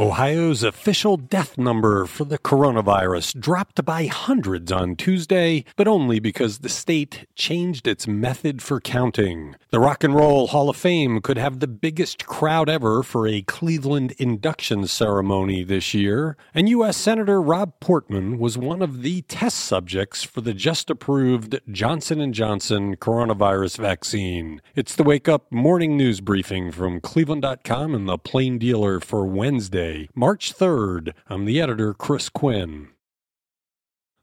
Ohio's official death number for the coronavirus dropped by hundreds on Tuesday, but only because the state changed its method for counting. The Rock and Roll Hall of Fame could have the biggest crowd ever for a Cleveland induction ceremony this year, and U.S. Senator Rob Portman was one of the test subjects for the just approved Johnson & Johnson coronavirus vaccine. It's the Wake Up Morning News Briefing from Cleveland.com and the Plain Dealer for Wednesday. March 3rd. I'm the editor, Chris Quinn.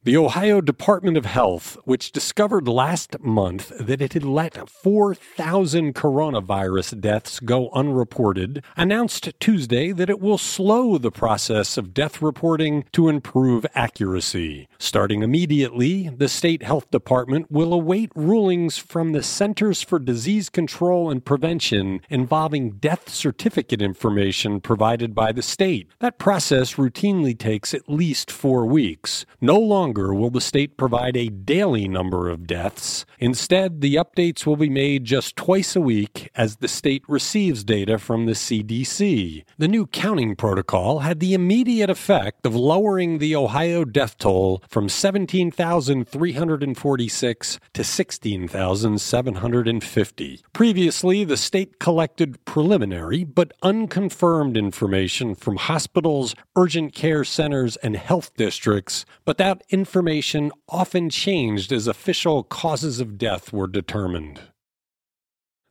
The Ohio Department of Health, which discovered last month that it had let 4,000 coronavirus deaths go unreported, announced Tuesday that it will slow the process of death reporting to improve accuracy. Starting immediately, the state health department will await rulings from the Centers for Disease Control and Prevention involving death certificate information provided by the state. That process routinely takes at least four weeks. No longer longer will the state provide a daily number of deaths. Instead, the updates will be made just twice a week as the state receives data from the CDC. The new counting protocol had the immediate effect of lowering the Ohio death toll from 17,346 to 16,750. Previously, the state collected preliminary but unconfirmed information from hospitals, urgent care centers, and health districts, but that information information often changed as official causes of death were determined.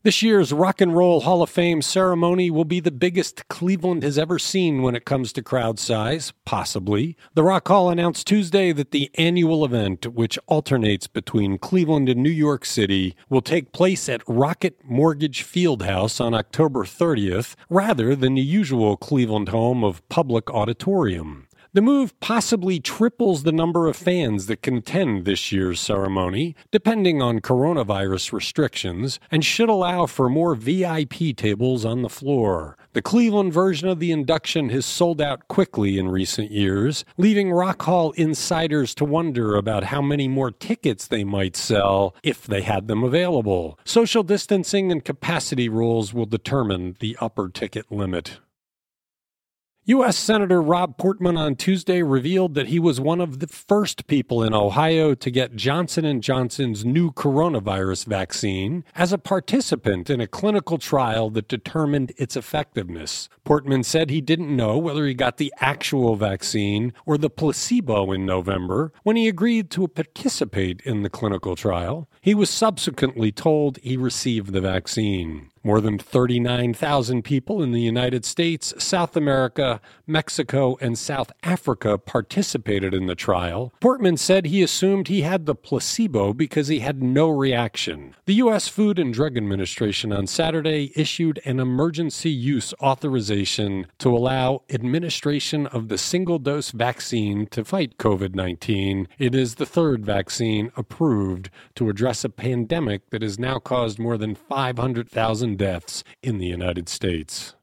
This year's Rock and Roll Hall of Fame ceremony will be the biggest Cleveland has ever seen when it comes to crowd size, possibly. The Rock Hall announced Tuesday that the annual event, which alternates between Cleveland and New York City, will take place at Rocket Mortgage Fieldhouse on October 30th, rather than the usual Cleveland home of Public Auditorium. The move possibly triples the number of fans that can attend this year's ceremony, depending on coronavirus restrictions, and should allow for more VIP tables on the floor. The Cleveland version of the induction has sold out quickly in recent years, leaving Rock Hall insiders to wonder about how many more tickets they might sell if they had them available. Social distancing and capacity rules will determine the upper ticket limit. U.S. Senator Rob Portman on Tuesday revealed that he was one of the first people in Ohio to get Johnson & Johnson's new coronavirus vaccine as a participant in a clinical trial that determined its effectiveness. Portman said he didn't know whether he got the actual vaccine or the placebo in November when he agreed to participate in the clinical trial. He was subsequently told he received the vaccine. More than 39,000 people in the United States, South America, Mexico, and South Africa participated in the trial. Portman said he assumed he had the placebo because he had no reaction. The U.S. Food and Drug Administration on Saturday issued an emergency use authorization to allow administration of the single dose vaccine to fight COVID 19. It is the third vaccine approved to address a pandemic that has now caused more than 500,000 deaths in the United States.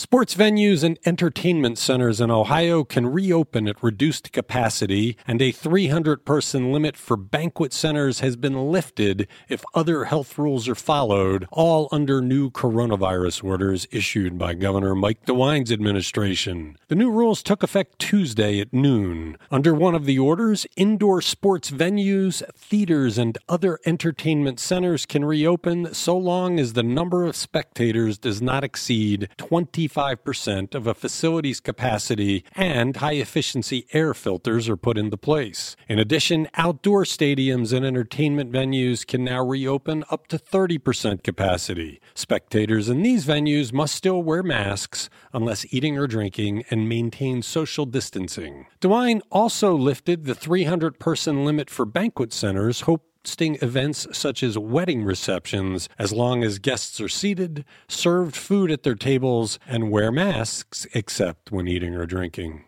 Sports venues and entertainment centers in Ohio can reopen at reduced capacity, and a 300 person limit for banquet centers has been lifted if other health rules are followed, all under new coronavirus orders issued by Governor Mike DeWine's administration. The new rules took effect Tuesday at noon. Under one of the orders, indoor sports venues, theaters, and other entertainment centers can reopen so long as the number of spectators does not exceed 20 25% of a facility's capacity and high efficiency air filters are put into place. In addition, outdoor stadiums and entertainment venues can now reopen up to 30% capacity. Spectators in these venues must still wear masks unless eating or drinking and maintain social distancing. DeWine also lifted the 300 person limit for banquet centers, hope hosting events such as wedding receptions as long as guests are seated, served food at their tables, and wear masks except when eating or drinking.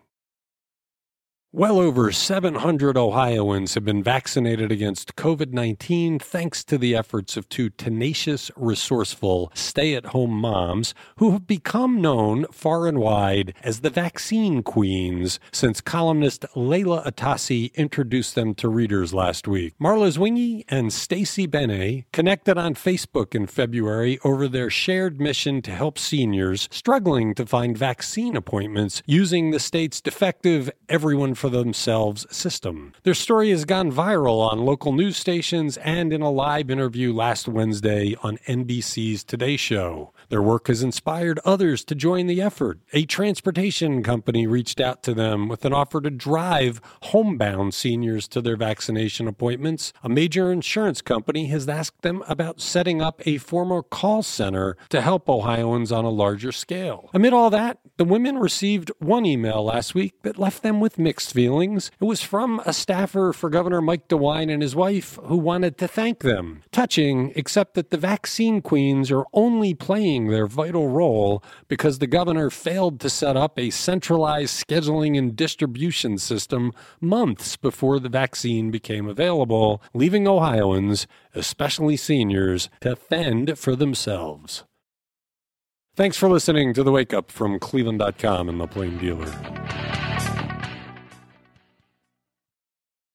Well over 700 Ohioans have been vaccinated against COVID 19 thanks to the efforts of two tenacious, resourceful, stay at home moms who have become known far and wide as the vaccine queens since columnist Leila Atassi introduced them to readers last week. Marla Zwingy and Stacey Benet connected on Facebook in February over their shared mission to help seniors struggling to find vaccine appointments using the state's defective Everyone for themselves system. Their story has gone viral on local news stations and in a live interview last Wednesday on NBC's Today Show. Their work has inspired others to join the effort. A transportation company reached out to them with an offer to drive homebound seniors to their vaccination appointments. A major insurance company has asked them about setting up a formal call center to help Ohioans on a larger scale. Amid all that, the women received one email last week that left them with mixed feelings. It was from a staffer for Governor Mike DeWine and his wife who wanted to thank them. Touching, except that the vaccine queens are only playing their vital role because the governor failed to set up a centralized scheduling and distribution system months before the vaccine became available, leaving Ohioans, especially seniors, to fend for themselves. Thanks for listening to The Wake Up from Cleveland.com and The Plain Dealer.